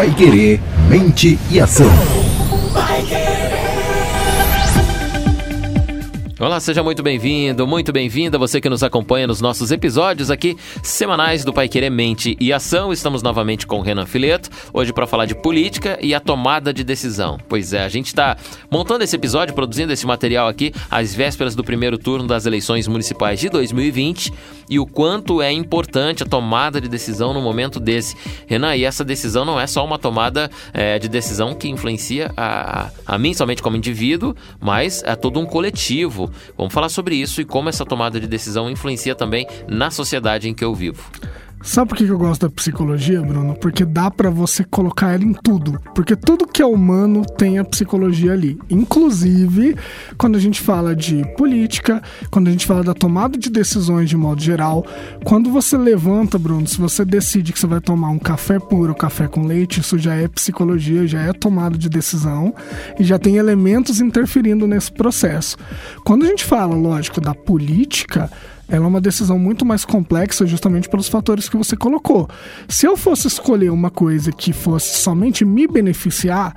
Pai Querer, mente e ação. Olá, seja muito bem-vindo, muito bem-vinda você que nos acompanha nos nossos episódios aqui semanais do Pai Querer Mente e Ação. Estamos novamente com o Renan Fileto, hoje para falar de política e a tomada de decisão. Pois é, a gente está montando esse episódio, produzindo esse material aqui às vésperas do primeiro turno das eleições municipais de 2020 e o quanto é importante a tomada de decisão no momento desse. Renan, e essa decisão não é só uma tomada é, de decisão que influencia a, a mim somente como indivíduo, mas é todo um coletivo Vamos falar sobre isso e como essa tomada de decisão influencia também na sociedade em que eu vivo. Sabe por que eu gosto da psicologia, Bruno? Porque dá para você colocar ela em tudo. Porque tudo que é humano tem a psicologia ali. Inclusive, quando a gente fala de política, quando a gente fala da tomada de decisões de modo geral, quando você levanta, Bruno, se você decide que você vai tomar um café puro, café com leite, isso já é psicologia, já é tomada de decisão e já tem elementos interferindo nesse processo. Quando a gente fala, lógico, da política, ela é uma decisão muito mais complexa justamente pelos fatores que você colocou. Se eu fosse escolher uma coisa que fosse somente me beneficiar,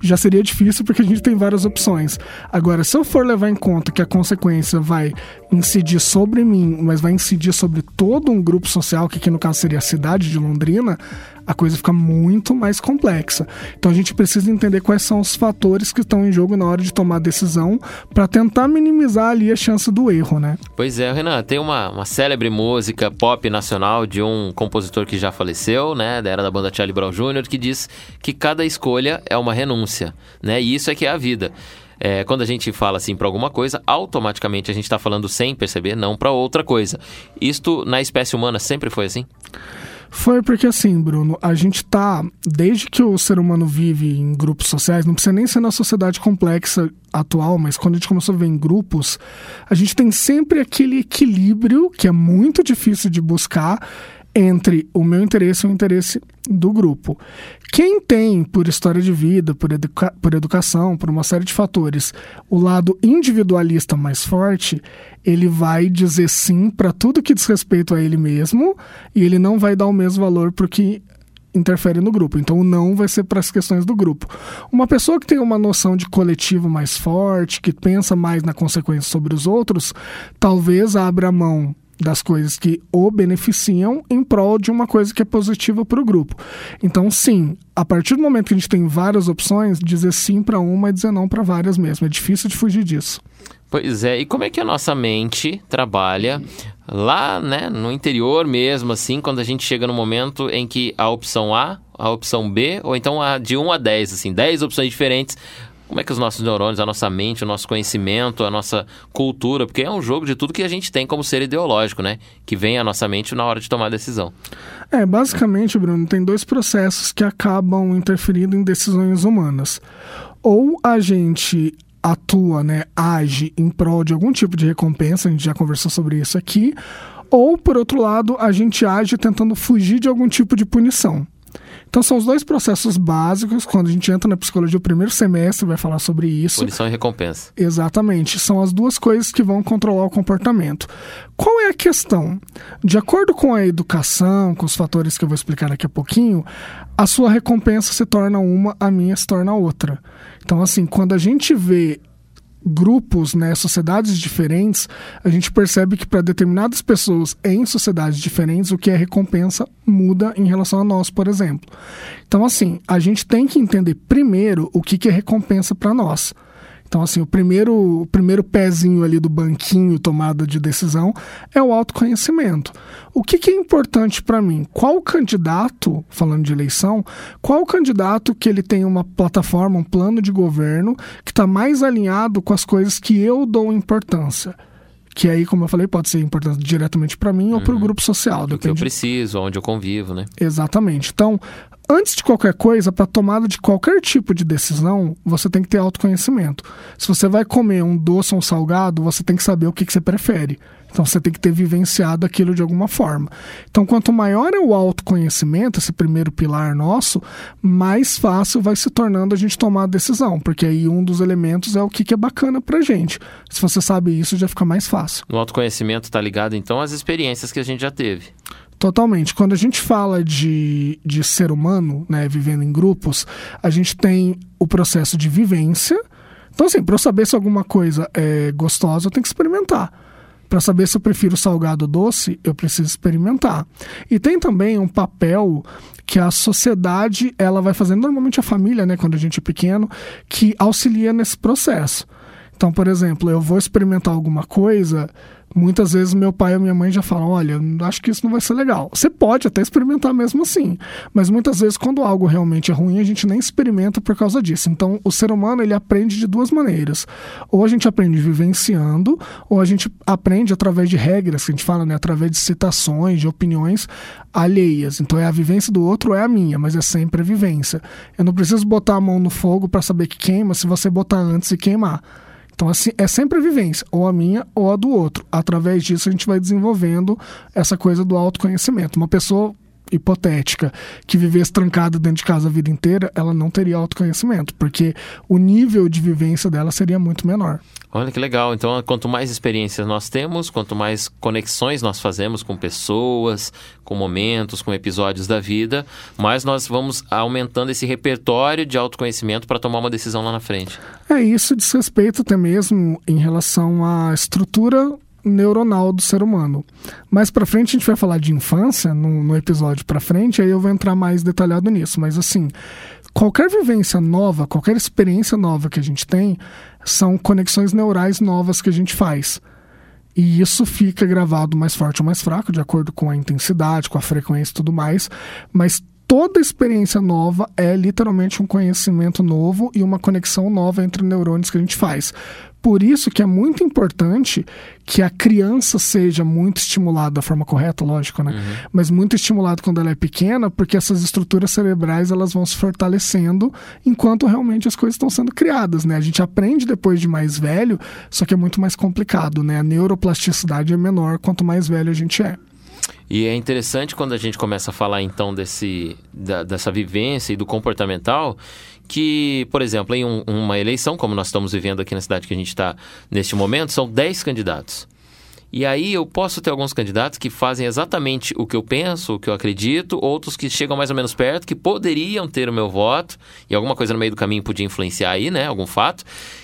já seria difícil porque a gente tem várias opções. Agora, se eu for levar em conta que a consequência vai incidir sobre mim, mas vai incidir sobre todo um grupo social, que aqui no caso seria a cidade de Londrina, a coisa fica muito mais complexa. Então a gente precisa entender quais são os fatores que estão em jogo na hora de tomar a decisão para tentar minimizar ali a chance do erro, né? Pois é, Renan, tem uma, uma célebre música pop nacional de um compositor que já faleceu, né, da era da banda Charlie Brown Jr., que diz que cada escolha é uma renúncia, né? E isso é que é a vida. É, quando a gente fala assim para alguma coisa, automaticamente a gente está falando sem perceber, não para outra coisa. Isto na espécie humana sempre foi assim? Foi porque assim, Bruno, a gente tá, desde que o ser humano vive em grupos sociais, não precisa nem ser na sociedade complexa atual, mas quando a gente começou a ver em grupos, a gente tem sempre aquele equilíbrio que é muito difícil de buscar entre o meu interesse e o interesse do grupo. Quem tem, por história de vida, por, educa por educação, por uma série de fatores, o lado individualista mais forte, ele vai dizer sim para tudo que diz respeito a ele mesmo e ele não vai dar o mesmo valor para que interfere no grupo. Então o não vai ser para as questões do grupo. Uma pessoa que tem uma noção de coletivo mais forte, que pensa mais na consequência sobre os outros, talvez abra mão das coisas que o beneficiam em prol de uma coisa que é positiva para o grupo. Então, sim, a partir do momento que a gente tem várias opções, dizer sim para uma e dizer não para várias mesmo. É difícil de fugir disso. Pois é, e como é que a nossa mente trabalha lá, né, no interior mesmo, assim, quando a gente chega no momento em que a opção A, a opção B, ou então a de 1 a 10, assim, 10 opções diferentes, como é que os nossos neurônios, a nossa mente, o nosso conhecimento, a nossa cultura, porque é um jogo de tudo que a gente tem como ser ideológico, né? Que vem à nossa mente na hora de tomar a decisão. É, basicamente, Bruno, tem dois processos que acabam interferindo em decisões humanas. Ou a gente atua, né, age em prol de algum tipo de recompensa, a gente já conversou sobre isso aqui, ou por outro lado, a gente age tentando fugir de algum tipo de punição. Então são os dois processos básicos. Quando a gente entra na psicologia, o primeiro semestre vai falar sobre isso. Punição e recompensa. Exatamente. São as duas coisas que vão controlar o comportamento. Qual é a questão? De acordo com a educação, com os fatores que eu vou explicar daqui a pouquinho, a sua recompensa se torna uma, a minha se torna outra. Então, assim, quando a gente vê grupos, né, sociedades diferentes, a gente percebe que para determinadas pessoas em sociedades diferentes, o que é recompensa muda em relação a nós, por exemplo. Então, assim, a gente tem que entender primeiro o que, que é recompensa para nós. Então, assim, o primeiro, o primeiro pezinho ali do banquinho tomada de decisão é o autoconhecimento. O que, que é importante para mim? Qual candidato, falando de eleição, qual candidato que ele tem uma plataforma, um plano de governo que está mais alinhado com as coisas que eu dou importância? que aí, como eu falei, pode ser importante diretamente para mim uhum. ou para o grupo social. Do que eu preciso, onde eu convivo, né? Exatamente. Então, antes de qualquer coisa, para tomada de qualquer tipo de decisão, você tem que ter autoconhecimento. Se você vai comer um doce ou um salgado, você tem que saber o que, que você prefere. Então você tem que ter vivenciado aquilo de alguma forma. Então, quanto maior é o autoconhecimento, esse primeiro pilar nosso, mais fácil vai se tornando a gente tomar a decisão, porque aí um dos elementos é o que, que é bacana pra gente. Se você sabe isso, já fica mais fácil. O autoconhecimento está ligado, então, às experiências que a gente já teve. Totalmente. Quando a gente fala de, de ser humano, né, vivendo em grupos, a gente tem o processo de vivência. Então, assim, para eu saber se alguma coisa é gostosa, eu tenho que experimentar. Para saber se eu prefiro salgado ou doce, eu preciso experimentar. E tem também um papel que a sociedade ela vai fazendo, normalmente a família, né, quando a gente é pequeno, que auxilia nesse processo. Então, por exemplo, eu vou experimentar alguma coisa, muitas vezes meu pai ou minha mãe já falam: olha, acho que isso não vai ser legal. Você pode até experimentar mesmo assim, mas muitas vezes, quando algo realmente é ruim, a gente nem experimenta por causa disso. Então, o ser humano ele aprende de duas maneiras: ou a gente aprende vivenciando, ou a gente aprende através de regras, que a gente fala, né, através de citações, de opiniões alheias. Então, é a vivência do outro, ou é a minha, mas é sempre a vivência. Eu não preciso botar a mão no fogo para saber que queima se você botar antes e queimar. Então, assim, é sempre a vivência, ou a minha ou a do outro. Através disso, a gente vai desenvolvendo essa coisa do autoconhecimento. Uma pessoa hipotética que vivesse trancada dentro de casa a vida inteira, ela não teria autoconhecimento, porque o nível de vivência dela seria muito menor. Olha que legal. Então, quanto mais experiências nós temos, quanto mais conexões nós fazemos com pessoas, com momentos, com episódios da vida, mais nós vamos aumentando esse repertório de autoconhecimento para tomar uma decisão lá na frente. É isso diz respeito até mesmo em relação à estrutura neuronal do ser humano. Mais para frente a gente vai falar de infância no, no episódio para frente, aí eu vou entrar mais detalhado nisso. Mas assim, qualquer vivência nova, qualquer experiência nova que a gente tem, são conexões neurais novas que a gente faz. E isso fica gravado mais forte ou mais fraco, de acordo com a intensidade, com a frequência e tudo mais. Mas toda experiência nova é literalmente um conhecimento novo e uma conexão nova entre neurônios que a gente faz. Por isso que é muito importante que a criança seja muito estimulada da forma correta, lógico, né? Uhum. Mas muito estimulada quando ela é pequena, porque essas estruturas cerebrais elas vão se fortalecendo enquanto realmente as coisas estão sendo criadas, né? A gente aprende depois de mais velho, só que é muito mais complicado, né? A neuroplasticidade é menor quanto mais velho a gente é. E é interessante quando a gente começa a falar então desse, da, dessa vivência e do comportamental, que, por exemplo, em um, uma eleição, como nós estamos vivendo aqui na cidade que a gente está neste momento, são 10 candidatos. E aí eu posso ter alguns candidatos que fazem exatamente o que eu penso, o que eu acredito, outros que chegam mais ou menos perto, que poderiam ter o meu voto, e alguma coisa no meio do caminho podia influenciar aí, né? Algum fato.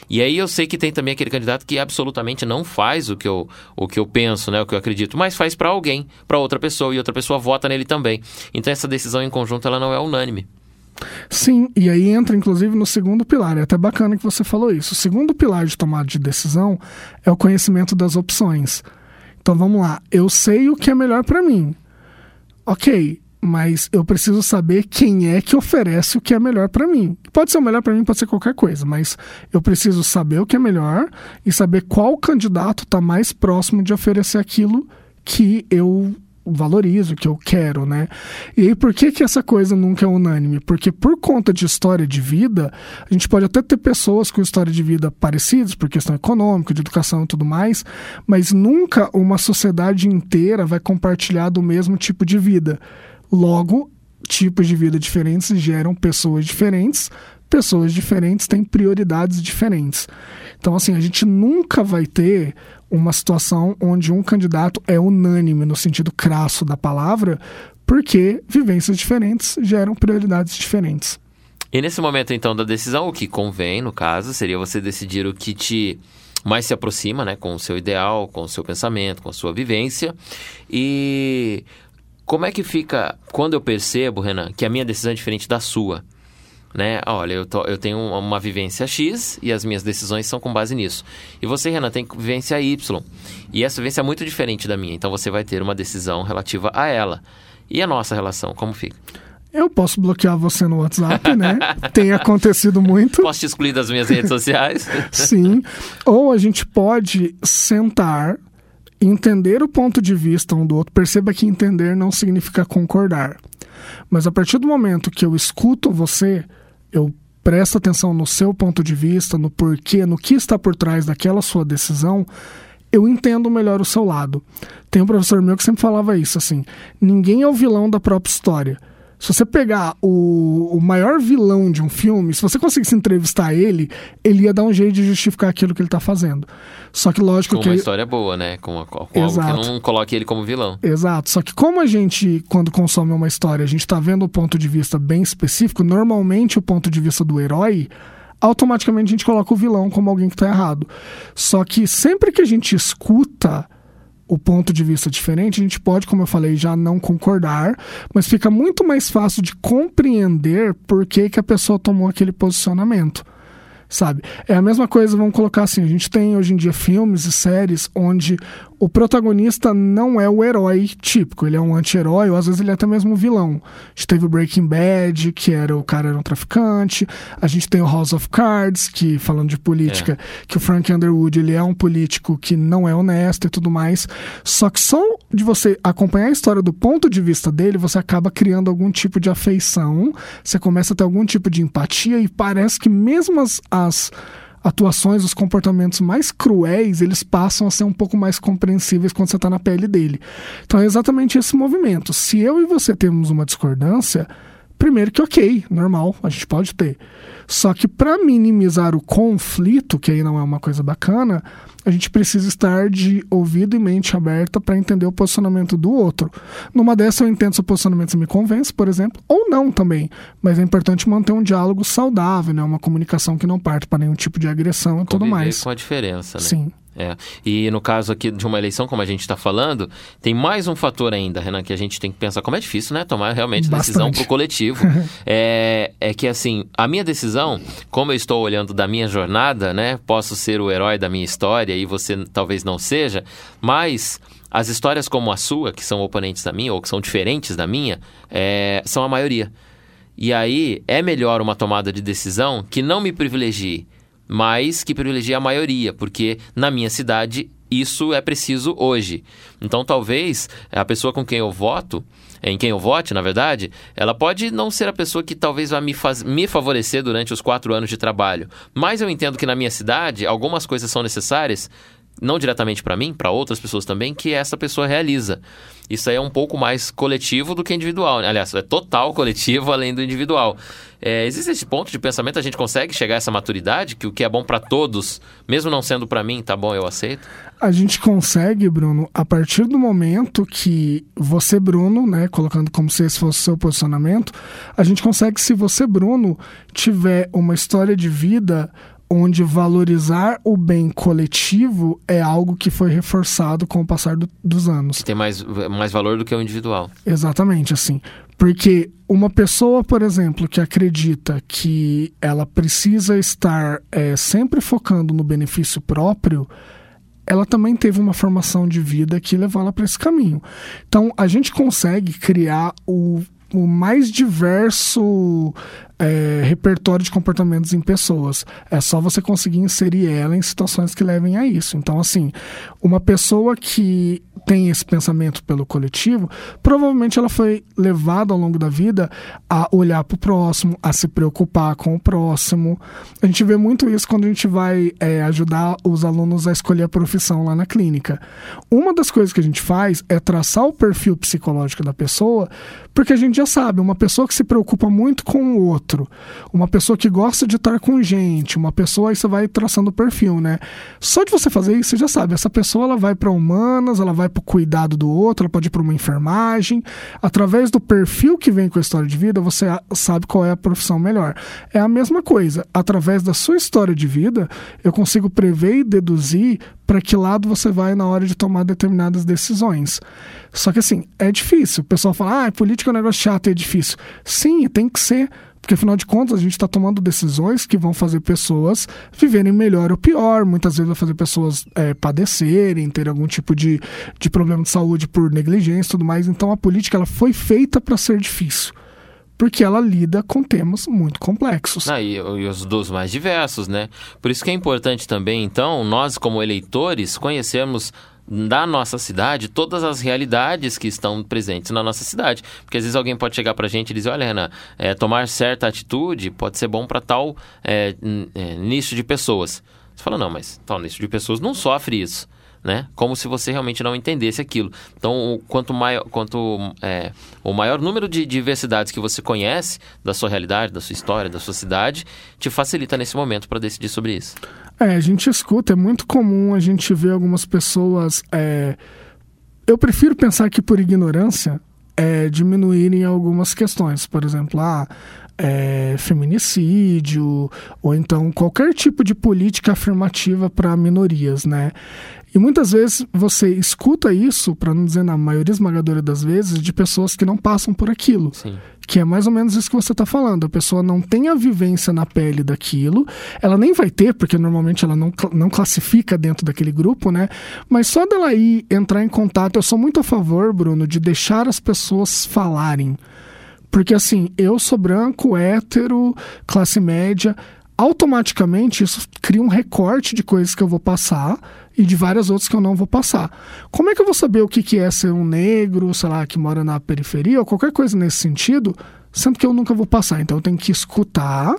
E aí eu sei que tem também aquele candidato que absolutamente não faz o que eu, o que eu penso, né? O que eu acredito, mas faz para alguém, para outra pessoa, e outra pessoa vota nele também. Então essa decisão em conjunto ela não é unânime. Sim, e aí entra inclusive no segundo pilar. É até bacana que você falou isso. O segundo pilar de tomada de decisão é o conhecimento das opções. Então vamos lá. Eu sei o que é melhor para mim. Ok, mas eu preciso saber quem é que oferece o que é melhor para mim. Pode ser o melhor para mim, pode ser qualquer coisa, mas eu preciso saber o que é melhor e saber qual candidato está mais próximo de oferecer aquilo que eu valorizo, que eu quero, né? E aí, por que, que essa coisa nunca é unânime? Porque por conta de história de vida, a gente pode até ter pessoas com história de vida parecidas, por questão econômica, de educação e tudo mais, mas nunca uma sociedade inteira vai compartilhar do mesmo tipo de vida. Logo, tipos de vida diferentes geram pessoas diferentes, pessoas diferentes têm prioridades diferentes. Então, assim, a gente nunca vai ter uma situação onde um candidato é unânime no sentido crasso da palavra, porque vivências diferentes geram prioridades diferentes. E nesse momento, então, da decisão, o que convém, no caso, seria você decidir o que te mais se aproxima, né, com o seu ideal, com o seu pensamento, com a sua vivência. E como é que fica quando eu percebo, Renan, que a minha decisão é diferente da sua? Né? Olha, eu, tô, eu tenho uma vivência X e as minhas decisões são com base nisso. E você, Renan, tem vivência Y. E essa vivência é muito diferente da minha. Então você vai ter uma decisão relativa a ela. E a nossa relação, como fica? Eu posso bloquear você no WhatsApp, né? Tem acontecido muito. Posso te excluir das minhas redes sociais? Sim. Ou a gente pode sentar, entender o ponto de vista um do outro. Perceba que entender não significa concordar. Mas a partir do momento que eu escuto você, eu presto atenção no seu ponto de vista, no porquê, no que está por trás daquela sua decisão, eu entendo melhor o seu lado. Tem um professor meu que sempre falava isso, assim: ninguém é o vilão da própria história. Se você pegar o, o maior vilão de um filme, se você conseguisse entrevistar ele, ele ia dar um jeito de justificar aquilo que ele tá fazendo. Só que lógico Com que. uma história boa, né? Com, com algo que não coloque ele como vilão. Exato. Só que como a gente, quando consome uma história, a gente tá vendo o ponto de vista bem específico, normalmente o ponto de vista do herói, automaticamente a gente coloca o vilão como alguém que tá errado. Só que sempre que a gente escuta o ponto de vista diferente, a gente pode, como eu falei, já não concordar, mas fica muito mais fácil de compreender por que, que a pessoa tomou aquele posicionamento. Sabe? É a mesma coisa, vamos colocar assim: a gente tem hoje em dia filmes e séries onde o protagonista não é o herói típico, ele é um anti-herói, ou às vezes ele é até mesmo um vilão. A gente teve o Breaking Bad, que era o cara era um traficante, a gente tem o House of Cards, que falando de política, que o Frank Underwood ele é um político que não é honesto e tudo mais. Só que só de você acompanhar a história do ponto de vista dele, você acaba criando algum tipo de afeição, você começa a ter algum tipo de empatia e parece que mesmo as, as atuações, os comportamentos mais cruéis, eles passam a ser um pouco mais compreensíveis quando você está na pele dele. Então é exatamente esse movimento. Se eu e você temos uma discordância, primeiro que ok, normal, a gente pode ter. Só que para minimizar o conflito, que aí não é uma coisa bacana, a gente precisa estar de ouvido e mente aberta para entender o posicionamento do outro. Numa dessas eu entendo se o posicionamento me convence, por exemplo, ou não também. Mas é importante manter um diálogo saudável, né? uma comunicação que não parte para nenhum tipo de agressão e tudo Conviver mais. com a diferença, né? Sim. É. E no caso aqui de uma eleição, como a gente está falando, tem mais um fator ainda, Renan, que a gente tem que pensar como é difícil, né? Tomar realmente decisão Bastante. para o coletivo. é, é que assim, a minha decisão, como eu estou olhando da minha jornada, né? Posso ser o herói da minha história e você talvez não seja, mas as histórias como a sua, que são oponentes da minha ou que são diferentes da minha, é, são a maioria. E aí é melhor uma tomada de decisão que não me privilegie, mas que privilegie a maioria, porque na minha cidade isso é preciso hoje. Então talvez a pessoa com quem eu voto, em quem eu vote, na verdade, ela pode não ser a pessoa que talvez vá me, faz, me favorecer durante os quatro anos de trabalho. Mas eu entendo que na minha cidade algumas coisas são necessárias não diretamente para mim, para outras pessoas também, que essa pessoa realiza. Isso aí é um pouco mais coletivo do que individual. né? Aliás, é total coletivo além do individual. É, existe esse ponto de pensamento, a gente consegue chegar a essa maturidade, que o que é bom para todos, mesmo não sendo para mim, tá bom, eu aceito? A gente consegue, Bruno, a partir do momento que você, Bruno, né, colocando como se esse fosse o seu posicionamento, a gente consegue, se você, Bruno, tiver uma história de vida onde valorizar o bem coletivo é algo que foi reforçado com o passar do- dos anos. Que tem mais, mais valor do que o individual. Exatamente, assim. Porque uma pessoa, por exemplo, que acredita que ela precisa estar é, sempre focando no benefício próprio, ela também teve uma formação de vida que levou ela para esse caminho. Então, a gente consegue criar o, o mais diverso é, repertório de comportamentos em pessoas. É só você conseguir inserir ela em situações que levem a isso. Então, assim, uma pessoa que tem esse pensamento pelo coletivo, provavelmente ela foi levada ao longo da vida a olhar para o próximo, a se preocupar com o próximo. A gente vê muito isso quando a gente vai é, ajudar os alunos a escolher a profissão lá na clínica. Uma das coisas que a gente faz é traçar o perfil psicológico da pessoa, porque a gente já sabe, uma pessoa que se preocupa muito com o outro, uma pessoa que gosta de estar com gente, uma pessoa aí você vai traçando o perfil, né? Só de você fazer isso, você já sabe, essa pessoa ela vai para humanas, ela vai para o cuidado do outro, ela pode ir para uma enfermagem. Através do perfil que vem com a história de vida, você sabe qual é a profissão melhor. É a mesma coisa, através da sua história de vida, eu consigo prever e deduzir para que lado você vai na hora de tomar determinadas decisões. Só que assim, é difícil. O pessoal fala, ah, política é um negócio chato é difícil. Sim, tem que ser. Porque afinal de contas a gente está tomando decisões que vão fazer pessoas viverem melhor ou pior. Muitas vezes vai fazer pessoas é, padecerem, ter algum tipo de, de problema de saúde por negligência e tudo mais. Então a política ela foi feita para ser difícil. Porque ela lida com temas muito complexos. Ah, e, e os dos mais diversos, né? Por isso que é importante também, então, nós como eleitores conhecermos da nossa cidade todas as realidades que estão presentes na nossa cidade. Porque às vezes alguém pode chegar pra gente e dizer, olha, Renan, é, tomar certa atitude pode ser bom para tal é, é, nicho de pessoas. Você fala, não, mas tal nicho de pessoas não sofre isso. né? Como se você realmente não entendesse aquilo. Então, quanto maior, quanto é, o maior número de diversidades que você conhece da sua realidade, da sua história, da sua cidade, te facilita nesse momento para decidir sobre isso. É, a gente escuta, é muito comum a gente ver algumas pessoas. É... Eu prefiro pensar que por ignorância é, diminuírem algumas questões. Por exemplo, ah, é, feminicídio, ou então qualquer tipo de política afirmativa para minorias, né? E muitas vezes você escuta isso, para não dizer na maioria esmagadora das vezes, de pessoas que não passam por aquilo. Sim. Que é mais ou menos isso que você está falando. A pessoa não tem a vivência na pele daquilo, ela nem vai ter, porque normalmente ela não, não classifica dentro daquele grupo, né? Mas só dela ir entrar em contato, eu sou muito a favor, Bruno, de deixar as pessoas falarem. Porque assim, eu sou branco, hétero, classe média, automaticamente isso cria um recorte de coisas que eu vou passar e de várias outras que eu não vou passar. Como é que eu vou saber o que é ser um negro, sei lá, que mora na periferia ou qualquer coisa nesse sentido, sendo que eu nunca vou passar? Então eu tenho que escutar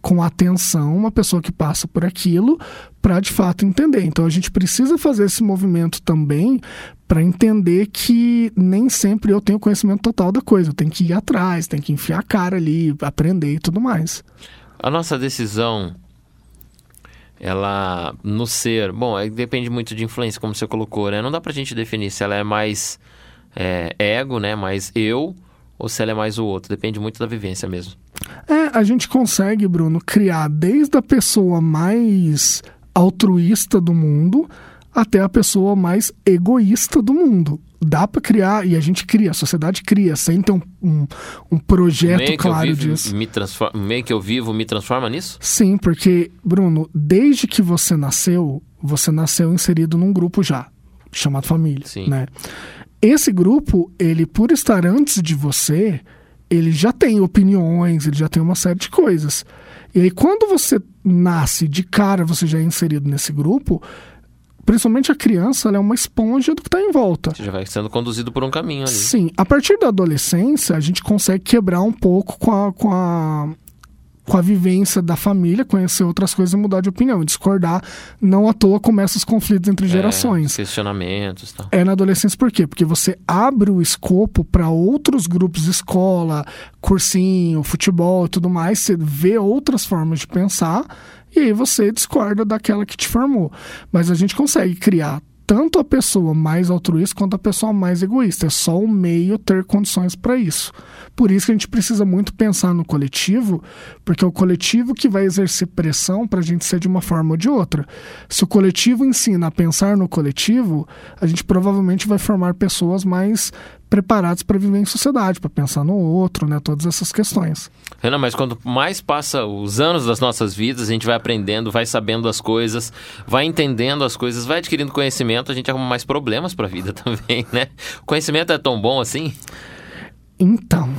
com atenção uma pessoa que passa por aquilo para de fato entender. Então a gente precisa fazer esse movimento também para entender que nem sempre eu tenho conhecimento total da coisa. Eu tenho que ir atrás, tenho que enfiar a cara ali, aprender e tudo mais. A nossa decisão, ela no ser, bom, depende muito de influência, como você colocou, né? Não dá pra gente definir se ela é mais é, ego, né? Mais eu, ou se ela é mais o outro. Depende muito da vivência mesmo. É, a gente consegue, Bruno, criar desde a pessoa mais altruísta do mundo até a pessoa mais egoísta do mundo dá para criar, e a gente cria, a sociedade cria, sem ter um, um, um projeto meio claro vivo, disso. Me transforma, meio que eu vivo me transforma nisso? Sim, porque, Bruno, desde que você nasceu, você nasceu inserido num grupo já, chamado família, Sim. né? Esse grupo, ele, por estar antes de você, ele já tem opiniões, ele já tem uma série de coisas. E aí, quando você nasce de cara, você já é inserido nesse grupo, principalmente a criança, é uma esponja do que está em volta. Você já vai sendo conduzido por um caminho ali. Sim, a partir da adolescência, a gente consegue quebrar um pouco com a, com a, com a vivência da família, conhecer outras coisas e mudar de opinião. Discordar, não à toa começa os conflitos entre gerações. É, questionamentos e tal. É na adolescência por quê? Porque você abre o escopo para outros grupos, escola, cursinho, futebol e tudo mais, você vê outras formas de pensar e aí você discorda daquela que te formou. Mas a gente consegue criar tanto a pessoa mais altruísta quanto a pessoa mais egoísta. É só o meio ter condições para isso. Por isso que a gente precisa muito pensar no coletivo, porque é o coletivo que vai exercer pressão para a gente ser de uma forma ou de outra. Se o coletivo ensina a pensar no coletivo, a gente provavelmente vai formar pessoas mais preparadas para viver em sociedade, para pensar no outro, né? Todas essas questões. Renan, mas quanto mais passa os anos das nossas vidas, a gente vai aprendendo, vai sabendo as coisas, vai entendendo as coisas, vai adquirindo conhecimento, a gente arruma mais problemas para a vida também, né? O conhecimento é tão bom assim? Então,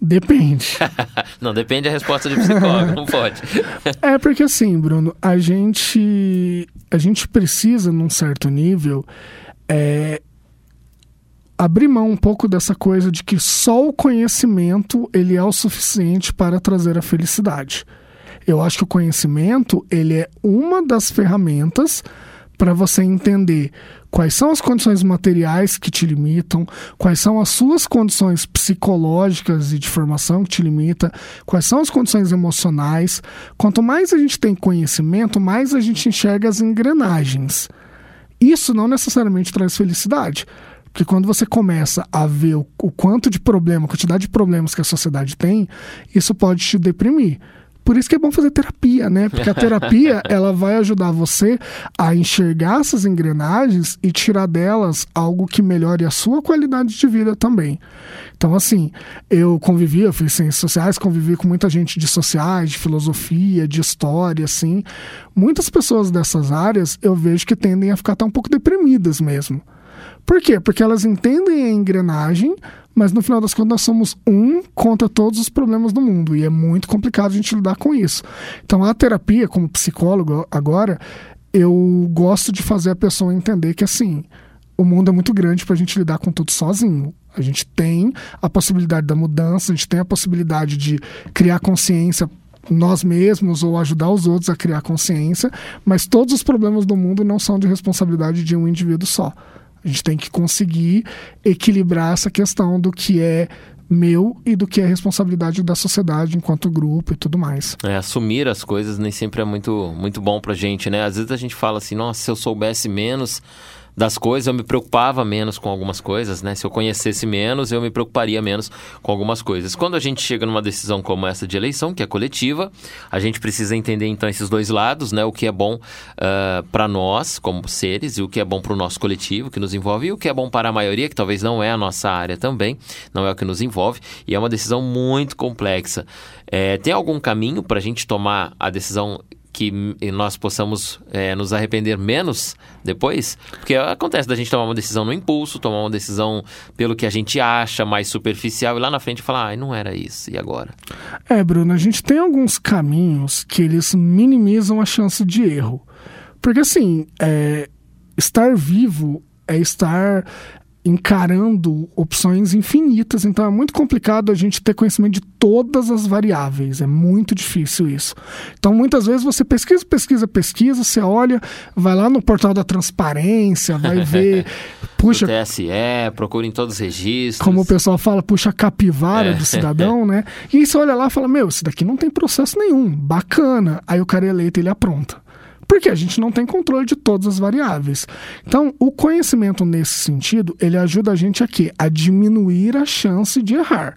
depende. não, depende da resposta de psicólogo, não pode. é porque assim, Bruno, a gente a gente precisa num certo nível é, abrir mão um pouco dessa coisa de que só o conhecimento ele é o suficiente para trazer a felicidade. Eu acho que o conhecimento ele é uma das ferramentas para você entender quais são as condições materiais que te limitam, quais são as suas condições psicológicas e de formação que te limita, quais são as condições emocionais. Quanto mais a gente tem conhecimento, mais a gente enxerga as engrenagens. Isso não necessariamente traz felicidade. Porque quando você começa a ver o, o quanto de problema, a quantidade de problemas que a sociedade tem, isso pode te deprimir. Por isso que é bom fazer terapia, né? Porque a terapia, ela vai ajudar você a enxergar essas engrenagens e tirar delas algo que melhore a sua qualidade de vida também. Então, assim, eu convivi, eu fiz ciências sociais, convivi com muita gente de sociais, de filosofia, de história, assim. Muitas pessoas dessas áreas eu vejo que tendem a ficar até um pouco deprimidas mesmo. Por quê? Porque elas entendem a engrenagem, mas no final das contas nós somos um contra todos os problemas do mundo e é muito complicado a gente lidar com isso. Então a terapia, como psicólogo agora, eu gosto de fazer a pessoa entender que assim, o mundo é muito grande para a gente lidar com tudo sozinho. A gente tem a possibilidade da mudança, a gente tem a possibilidade de criar consciência nós mesmos ou ajudar os outros a criar consciência, mas todos os problemas do mundo não são de responsabilidade de um indivíduo só. A gente tem que conseguir equilibrar essa questão do que é meu e do que é responsabilidade da sociedade enquanto grupo e tudo mais. É, assumir as coisas nem sempre é muito, muito bom pra gente, né? Às vezes a gente fala assim, nossa, se eu soubesse menos das coisas, eu me preocupava menos com algumas coisas, né? Se eu conhecesse menos, eu me preocuparia menos com algumas coisas. Quando a gente chega numa decisão como essa de eleição, que é coletiva, a gente precisa entender então esses dois lados, né? O que é bom uh, ah, para nós como seres e o que é bom para o nosso coletivo, que nos envolve, e o que é bom para a maioria, que talvez não é a nossa área também, não é o que nos envolve, e é uma decisão muito complexa. É, tem algum caminho para a gente tomar a decisão que nós possamos é, nos arrepender menos depois? Porque acontece da gente tomar uma decisão no impulso, tomar uma decisão pelo que a gente acha mais superficial e lá na frente falar, ai, não era isso, e agora? É, Bruno, a gente tem alguns caminhos que eles minimizam a chance de erro. Porque assim, é, estar vivo é estar encarando opções infinitas, então é muito complicado a gente ter conhecimento de todas as variáveis, é muito difícil isso. Então muitas vezes você pesquisa, pesquisa, pesquisa, você olha, vai lá no portal da transparência, vai ver, puxa, do TSE, procura em todos os registros. Como o pessoal fala, puxa a capivara é. do cidadão, né? E aí você olha lá e fala: "Meu, esse daqui não tem processo nenhum, bacana". Aí o cara é eleito, ele apronta. Porque a gente não tem controle de todas as variáveis. Então, o conhecimento nesse sentido, ele ajuda a gente a quê? A diminuir a chance de errar.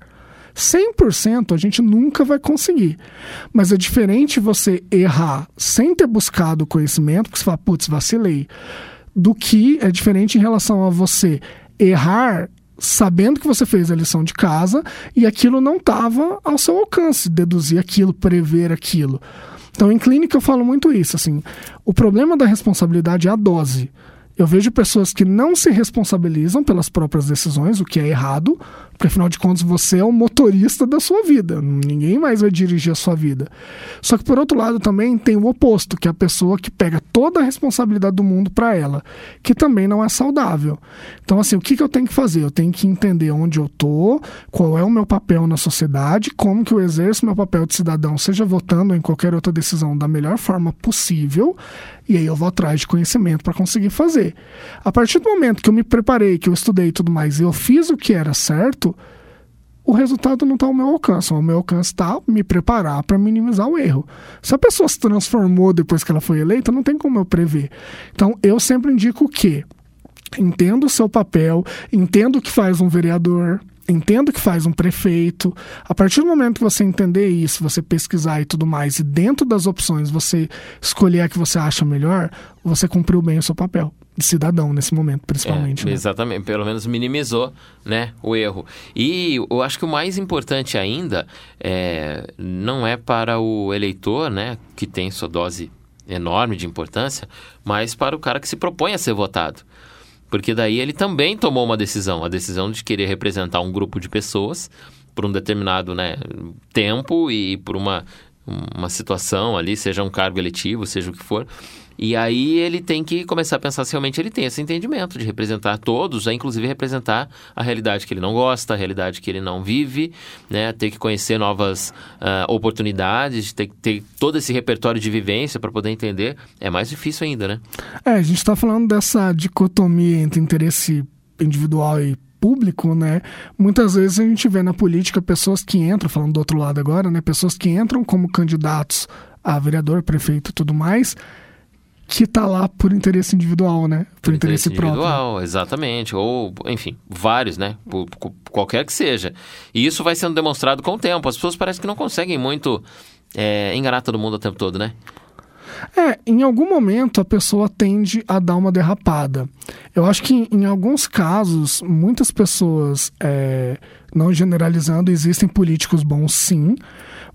100% a gente nunca vai conseguir. Mas é diferente você errar sem ter buscado o conhecimento, porque você fala, putz, vacilei, do que é diferente em relação a você errar sabendo que você fez a lição de casa e aquilo não estava ao seu alcance, deduzir aquilo, prever aquilo. Então, em clínica eu falo muito isso, assim, o problema da responsabilidade é a dose. Eu vejo pessoas que não se responsabilizam pelas próprias decisões, o que é errado, porque afinal de contas você é o motorista da sua vida, ninguém mais vai dirigir a sua vida. Só que por outro lado também tem o oposto, que é a pessoa que pega toda a responsabilidade do mundo para ela, que também não é saudável. Então assim, o que, que eu tenho que fazer? Eu tenho que entender onde eu tô, qual é o meu papel na sociedade, como que eu exerço meu papel de cidadão, seja votando em qualquer outra decisão da melhor forma possível, e aí eu vou atrás de conhecimento para conseguir fazer. A partir do momento que eu me preparei, que eu estudei e tudo mais, e eu fiz o que era certo, o resultado não está ao meu alcance. O meu alcance está me preparar para minimizar o erro. Se a pessoa se transformou depois que ela foi eleita, não tem como eu prever. Então, eu sempre indico que entenda o seu papel, entenda o que faz um vereador, entendo que faz um prefeito. A partir do momento que você entender isso, você pesquisar e tudo mais, e dentro das opções você escolher a que você acha melhor, você cumpriu bem o seu papel de cidadão nesse momento, principalmente. É, né? Exatamente, pelo menos minimizou né, o erro. E eu acho que o mais importante ainda é, não é para o eleitor, né, que tem sua dose enorme de importância, mas para o cara que se propõe a ser votado. Porque daí ele também tomou uma decisão, a decisão de querer representar um grupo de pessoas por um determinado né, tempo e por uma, uma situação ali, seja um cargo eletivo, seja o que for. E aí ele tem que começar a pensar se realmente ele tem esse entendimento de representar todos, é inclusive representar a realidade que ele não gosta, a realidade que ele não vive, né? Ter que conhecer novas uh, oportunidades, ter que ter todo esse repertório de vivência para poder entender. É mais difícil ainda, né? É, a gente está falando dessa dicotomia entre interesse individual e público, né? Muitas vezes a gente vê na política pessoas que entram, falando do outro lado agora, né? Pessoas que entram como candidatos a vereador, prefeito e tudo mais, que tá lá por interesse individual, né? Por, por interesse, interesse individual, próprio. exatamente. Ou, enfim, vários, né? Por, por, qualquer que seja. E isso vai sendo demonstrado com o tempo. As pessoas parecem que não conseguem muito é, enganar todo mundo o tempo todo, né? É, em algum momento a pessoa tende a dar uma derrapada. Eu acho que em alguns casos, muitas pessoas, é, não generalizando, existem políticos bons sim,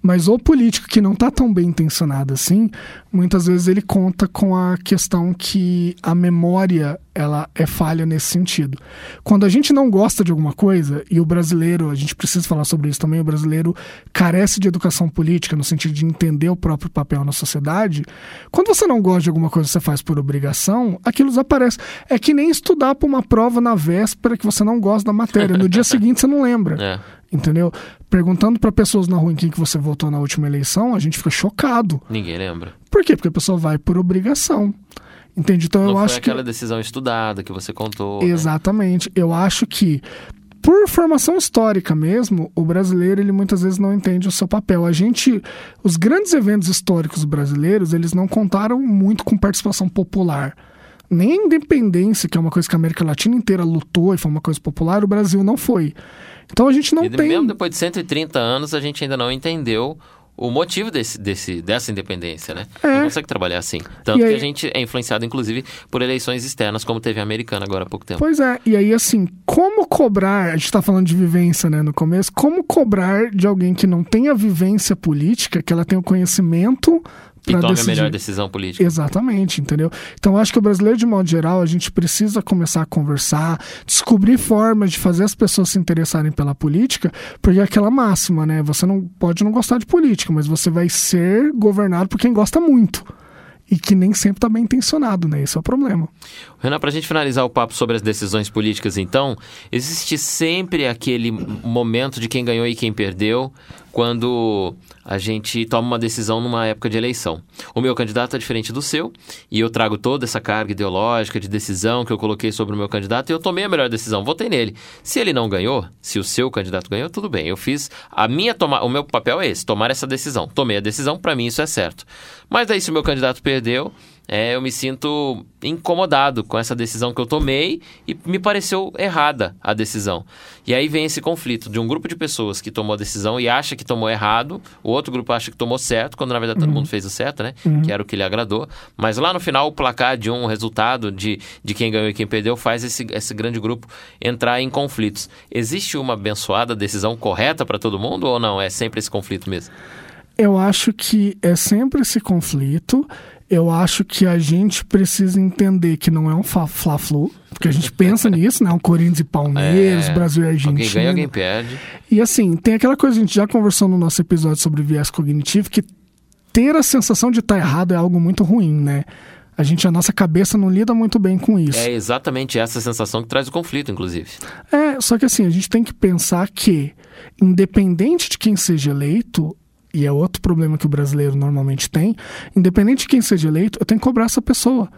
mas o político que não está tão bem intencionado assim, muitas vezes ele conta com a questão que a memória ela é falha nesse sentido. Quando a gente não gosta de alguma coisa, e o brasileiro, a gente precisa falar sobre isso também, o brasileiro carece de educação política, no sentido de entender o próprio papel na sociedade, quando você não gosta de alguma coisa que você faz por obrigação, aquilo desaparece. É que nem estudar para uma prova na véspera que você não gosta da matéria. No dia seguinte você não lembra. É. Entendeu? Perguntando para pessoas na rua em quem que você votou na última eleição, a gente fica chocado. Ninguém lembra. Por quê? Porque a pessoa vai por obrigação. Entende? Então Não eu foi acho aquela que decisão estudada que você contou. né? exatamente, eu acho que por formação histórica mesmo, o brasileiro ele muitas vezes não entende o seu papel. A gente, os grandes eventos históricos brasileiros, eles não contaram muito com participação popular. Nem a independência, que é uma coisa que a América Latina inteira lutou e foi uma coisa popular, o Brasil não foi. Então a gente não E tem mesmo depois de 130 anos, a gente ainda não entendeu o motivo desse, desse, dessa independência, né? É. Não consegue trabalhar assim. Tanto aí- que a gente é influenciado, inclusive, por eleições externas, como teve a americana agora há pouco tempo. Pois é, e aí assim, como cobrar, a gente tá falando de vivência, né, no começo, como cobrar de alguém que não tem a vivência política, que ela tem o conhecimento E tome a decidir. melhor decisão política. Exatamente, entendeu? Então acho que o brasileiro, de modo geral, a gente precisa começar a conversar, descobrir formas de fazer as pessoas se interessarem pela política, porque é aquela máxima, né? Você não pode não gostar de política, mas você vai ser governado por quem gosta muito. E que nem sempre está bem intencionado, né? Esse é o problema. Renan, para a gente finalizar o papo sobre as decisões políticas, então, existe sempre aquele momento de quem ganhou e quem perdeu quando a gente toma uma decisão numa época de eleição. O meu candidato é diferente do seu e eu trago toda essa carga ideológica de decisão que eu coloquei sobre o meu candidato e eu tomei a melhor decisão, votei nele. Se ele não ganhou, se o seu candidato ganhou, tudo bem. Eu fiz a minha toma, o meu papel é esse, tomar essa decisão. Tomei a decisão, para mim isso é certo. Mas daí se o meu candidato perdeu, é, eu me sinto incomodado com essa decisão que eu tomei e me pareceu errada a decisão. E aí vem esse conflito de um grupo de pessoas que tomou a decisão e acha que tomou errado, o outro grupo acha que tomou certo, quando na verdade todo mundo fez o certo, né? Que era o que lhe agradou. Mas lá no final, o placar de um resultado de, de quem ganhou e quem perdeu faz esse, esse grande grupo entrar em conflitos. Existe uma abençoada decisão correta para todo mundo ou não? É sempre esse conflito mesmo? Eu acho que é sempre esse conflito. Eu acho que a gente precisa entender que não é um fla-flu, porque a gente pensa nisso, né? Um Corinthians e Palmeiras, É, Brasil e Argentina. Alguém ganha, alguém perde. E assim, tem aquela coisa, a gente já conversou no nosso episódio sobre viés cognitivo, que ter a sensação de estar errado é algo muito ruim, né? A gente, a nossa cabeça não lida muito bem com isso. É exatamente essa sensação que traz o conflito, inclusive. É, só que assim, a gente tem que pensar que, independente de quem seja eleito, e é outro problema que o brasileiro normalmente tem, independente de quem seja eleito, eu tenho que cobrar essa pessoa.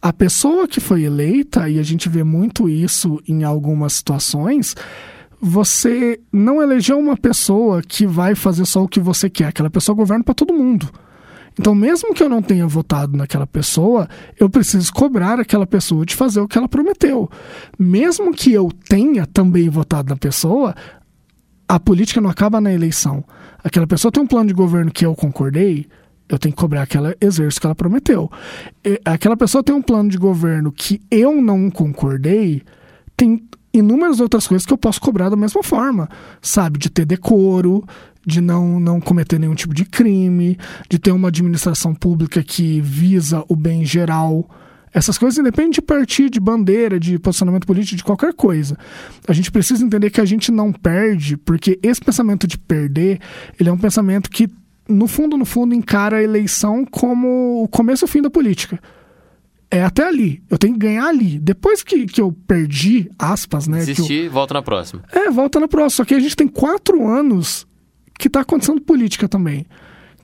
A pessoa que foi eleita, e a gente vê muito isso em algumas situações, você não elegeu uma pessoa que vai fazer só o que você quer. Aquela pessoa governa para todo mundo. Então, mesmo que eu não tenha votado naquela pessoa, eu preciso cobrar aquela pessoa de fazer o que ela prometeu. Mesmo que eu tenha também votado na pessoa, a política não acaba na eleição. Aquela pessoa tem um plano de governo que eu concordei, eu tenho que cobrar que ela exerça o que ela prometeu. E Aquela pessoa tem um plano de governo que eu não concordei, tem inúmeras outras coisas que eu posso cobrar da mesma forma, sabe? De ter decoro, de não, não cometer nenhum tipo de crime, de ter uma administração pública que visa o bem geral. Essas coisas independem de partido, de bandeira, de posicionamento político, de qualquer coisa. A gente precisa entender que a gente não perde, porque esse pensamento de perder, ele é um pensamento que, no fundo, no fundo, encara a eleição como o começo e o fim da política. É até ali. Eu tenho que ganhar ali. Depois que, que eu perdi, aspas, né? que eu- Desistir, volta na próxima. é, volta na próxima. Só que a gente tem quatro anos que tá acontecendo política também.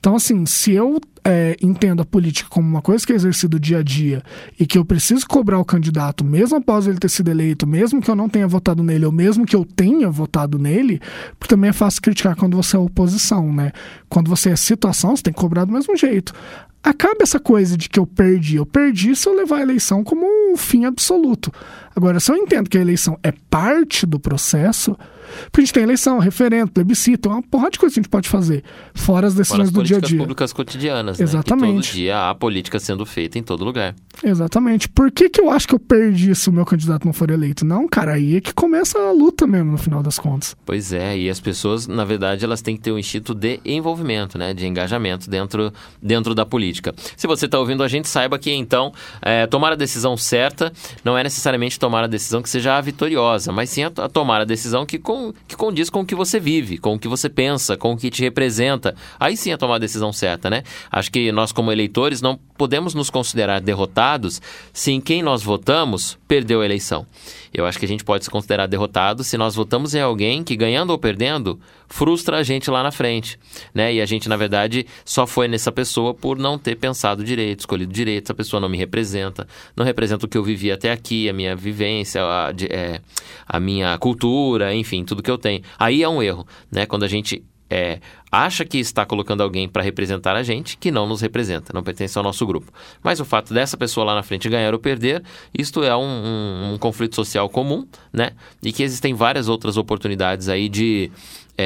Então, assim, se eu é, entendo a política como uma coisa que é exercida dia a dia e que eu preciso cobrar o candidato, mesmo após ele ter sido eleito, mesmo que eu não tenha votado nele, ou mesmo que eu tenha votado nele, porque também é fácil criticar quando você é oposição, né? Quando você é situação, você tem que cobrar do mesmo jeito. Acaba essa coisa de que eu perdi. Eu perdi se eu levar a eleição como um fim absoluto. Agora, se eu entendo que a eleição é parte do processo, porque a gente tem eleição, referendo, plebiscito, uma porrada de coisa que a gente pode fazer, fora as Fora decisões as do dia a políticas dia. públicas cotidianas, né? Exatamente. Que todo dia há política sendo feita em todo lugar. Exatamente. Por que, que eu acho que eu perdi se o meu candidato não for eleito? Não, cara, aí é que começa a luta mesmo, no final das contas. Pois é, e as pessoas, na verdade, elas têm que ter um instinto de envolvimento, né? De engajamento dentro, dentro da política. Se você está ouvindo a gente, saiba que, então, é, tomar a decisão certa não é necessariamente tomar a decisão que seja a vitoriosa, mas sim a, a tomar a decisão que com, que condiz com o que você vive, com o que você pensa, com o que te representa. Aí sim é tomar a decisão certa, né? Acho que nós, como eleitores, não podemos nos considerar derrotados se em quem nós votamos perdeu a eleição. Eu acho que a gente pode se considerar derrotado se nós votamos em alguém que, ganhando ou perdendo, frustra a gente lá na frente, né? E a gente, na verdade, só foi nessa pessoa por não ter pensado direito, escolhido direito. Essa pessoa não me representa, não representa o que eu vivi até aqui, a minha vivência, a, é, a minha cultura, enfim, tudo que eu tenho. Aí é um erro, né? Quando a gente é, acha que está colocando alguém para representar a gente que não nos representa, não pertence ao nosso grupo. Mas o fato dessa pessoa lá na frente ganhar ou perder, isto é um, um, um conflito social comum, né? E que existem várias outras oportunidades aí de. É,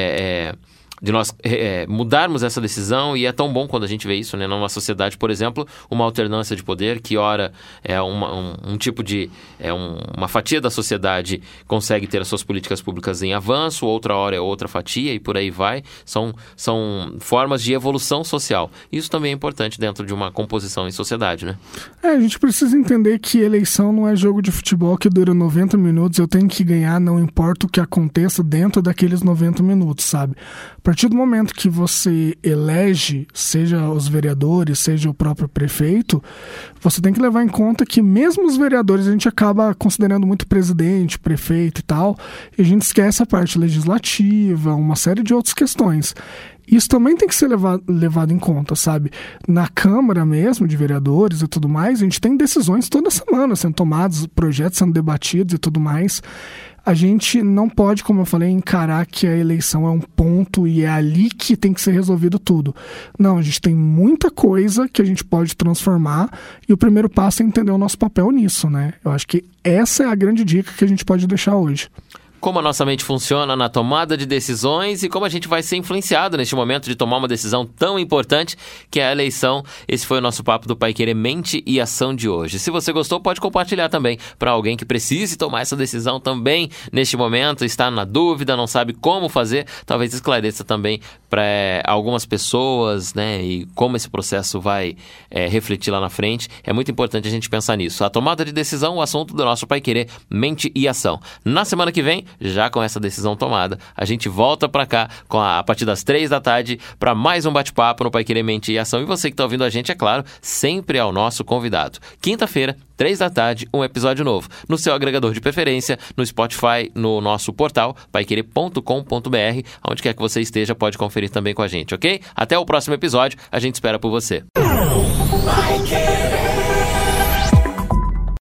é, de nós é, mudarmos essa decisão e é tão bom quando a gente vê isso, né? Numa sociedade, por exemplo, uma alternância de poder que ora é uma, um, um, tipo de é um, uma fatia da sociedade consegue ter as suas políticas públicas em avanço, outra hora é outra fatia e por aí vai. São, são formas de evolução social. Isso também é importante dentro de uma composição em sociedade, né? É, a gente precisa entender que eleição não é jogo de futebol que dura 90 minutos, eu tenho que ganhar, não importa o que aconteça dentro daqueles 90 minutos, sabe? Partir do momento que você elege, seja os vereadores, seja o próprio prefeito, você tem que levar em conta que mesmo os vereadores a gente acaba considerando muito presidente, prefeito e tal, e a gente esquece a parte legislativa, uma série de outras questões. Isso também tem que ser levado, levado em conta, sabe? Na Câmara mesmo, de vereadores e tudo mais, a gente tem decisões toda semana sendo tomadas, projetos sendo debatidos e tudo mais a gente não pode, como eu falei, encarar que a eleição é um ponto e é ali que tem que ser resolvido tudo. Não, a gente tem muita coisa que a gente pode transformar e o primeiro passo é entender o nosso papel nisso, né? Eu acho que essa é a grande dica que a gente pode deixar hoje como a nossa mente funciona na tomada de decisões e como a gente vai ser influenciado neste momento de tomar uma decisão tão importante que é a eleição. Esse foi o nosso papo do Pai Querer Mente e Ação de hoje. Se você gostou, pode compartilhar também para alguém que precise tomar essa decisão também neste momento, está na dúvida, não sabe como fazer, talvez esclareça também para é, algumas pessoas, né, e como esse processo vai é, refletir lá na frente. É muito importante a gente pensar nisso. A tomada de decisão, o assunto do nosso Pai Querer Mente e Ação. Na semana que vem, já com essa decisão tomada, a gente volta para cá a, a, partir das três da tarde para mais um bate-papo no Pai Querer Mente e Ação. E você que está ouvindo a gente, é claro, sempre é o nosso convidado. Quinta-feira, três da tarde, um episódio novo. No seu agregador de preferência, no Spotify, no nosso portal, paiquerer.com.br, onde quer que você esteja, pode conferir também com a gente, ok? Até o próximo episódio, a gente espera por você.